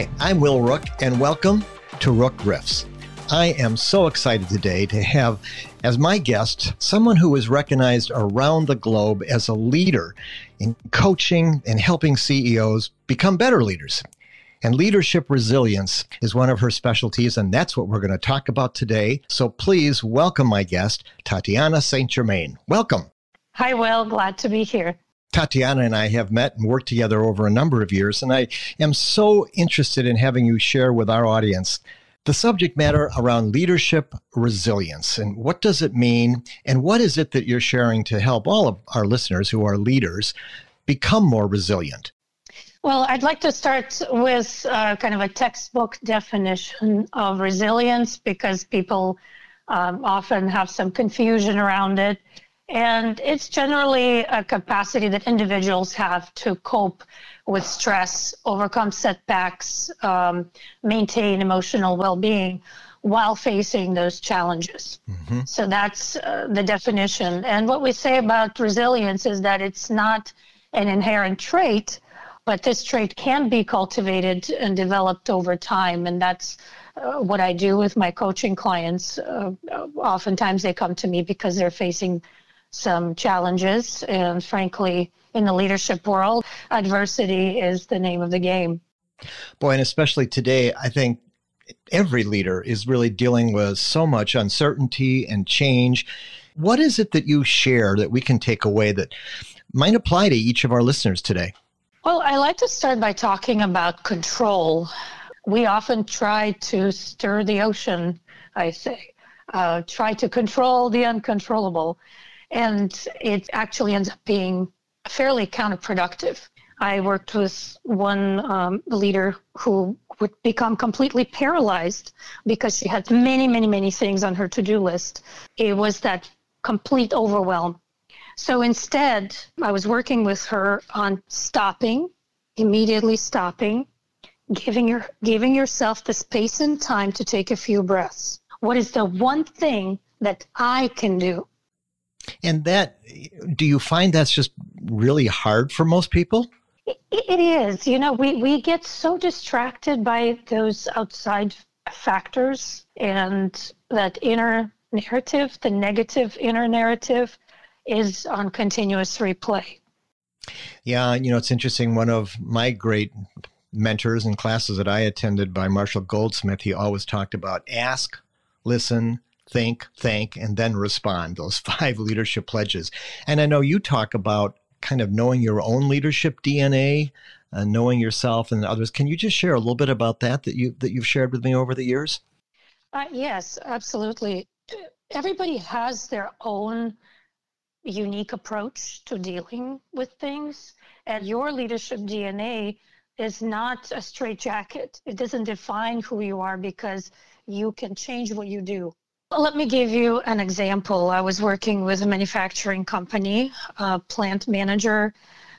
Hi, I'm Will Ruch, and welcome to Ruch Riffs. I am so excited today to have as my guest someone who is recognized around the globe as a leader in coaching and helping CEOs become better leaders. And leadership resilience is one of her specialties, and that's what we're going to talk about today. So please welcome my guest, Tatyana St. Germaine. Welcome. Hi, Will. Glad to be here. Tatyana and I have met and worked together over a number of years, and I am so interested in having you share with our audience the subject matter around leadership resilience and what does it mean and what is it that you're sharing to help all of our listeners who are leaders become more resilient? Well i'd like to start with uh, kind of a textbook definition of resilience because people um, often have some confusion around it and it's generally a capacity that individuals have to cope with stress, overcome setbacks, um, maintain emotional well being while facing those challenges. Mm-hmm. So that's uh, the definition. And what we say about resilience is that it's not an inherent trait, but this trait can be cultivated and developed over time. And that's uh, what I do with my coaching clients. Uh, oftentimes they come to me because they're facing some challenges. And frankly, in the leadership world, adversity is the name of the game. Boy, and especially today, I think every leader is really dealing with so much uncertainty and change. What is it that you share that we can take away that might apply to each of our listeners today? Well, I like to start by talking about control. We often try to stir the ocean, I say, uh, try to control the uncontrollable and it actually ends up being fairly counterproductive. I worked with one um, leader who would become completely paralyzed because she had many, many, many things on her to do list. It was that complete overwhelm. So instead, I was working with her on stopping, immediately stopping, giving your giving yourself the space and time to take a few breaths. What is the one thing that I can do and that, do you find that's just really hard for most people? It is. You know, we, we get so distracted by those outside factors and that inner narrative, the negative inner narrative, is on continuous replay. Yeah, you know, it's interesting. One of my great mentors and classes that I attended by Marshall Goldsmith, he always talked about ask, listen, think, thank, and then respond, those five leadership pledges. And I know you talk about kind of knowing your own leadership DNA, uh, knowing yourself and others. Can you just share a little bit about that that you that you've shared with me over the years? Uh, yes, absolutely. Everybody has their own unique approach to dealing with things, and your leadership DNA is not a straitjacket. It doesn't define who you are because you can change what you do. Let me give you an example. I was working with a manufacturing company. A plant manager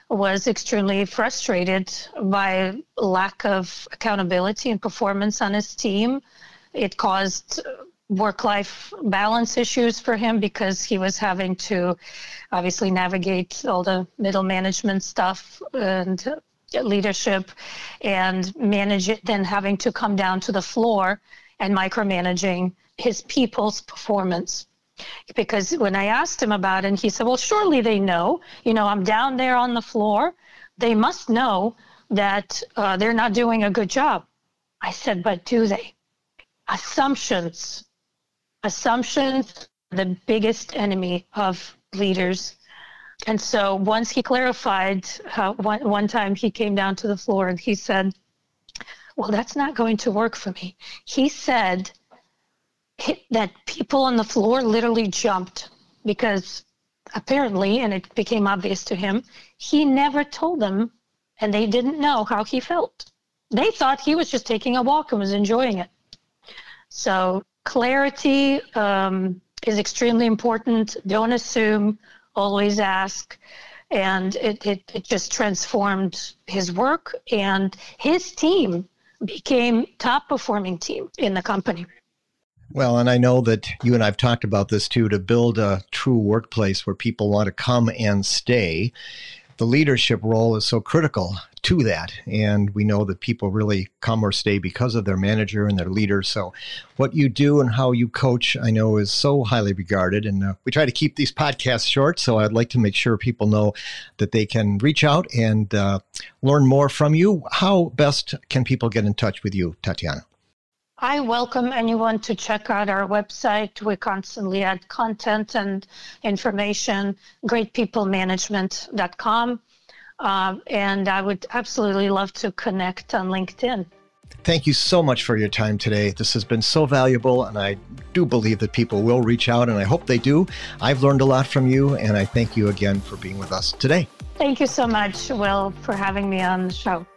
was extremely frustrated by lack of accountability and performance on his team. It caused work life balance issues for him because he was having to obviously navigate all the middle management stuff and leadership and manage it, then having to come down to the floor and micromanaging his people's performance. Because when I asked him about it, he said, Well, surely they know. You know, I'm down there on the floor. They must know that uh, they're not doing a good job. I said, But do they? Assumptions. Assumptions, the biggest enemy of leaders. And so once he clarified, uh, one, one time he came down to the floor and he said, Well, that's not going to work for me. He said, that people on the floor literally jumped because apparently, and it became obvious to him, he never told them and they didn't know how he felt. They thought he was just taking a walk and was enjoying it. So, clarity um, is extremely important. Don't assume, always ask. And it, it, it just transformed his work, and his team became top performing team in the company. Well, and I know that you and I've talked about this too to build a true workplace where people want to come and stay. the leadership role is so critical to that. And we know that people really come or stay because of their manager and their leader. So, what you do and how you coach, I know, is so highly regarded. And uh, we try to keep these podcasts short. So, I'd like to make sure people know that they can reach out and uh, learn more from you. How best can people get in touch with you, Tatyana? I welcome anyone to check out our website. We constantly add content and information, greatpeoplemanagement.com. Um, and I would absolutely love to connect on LinkedIn. Thank you so much for your time today. This has been so valuable, and I do believe that people will reach out, and I hope they do. I've learned a lot from you, and I thank you again for being with us today. Thank you so much, Will, for having me on the show.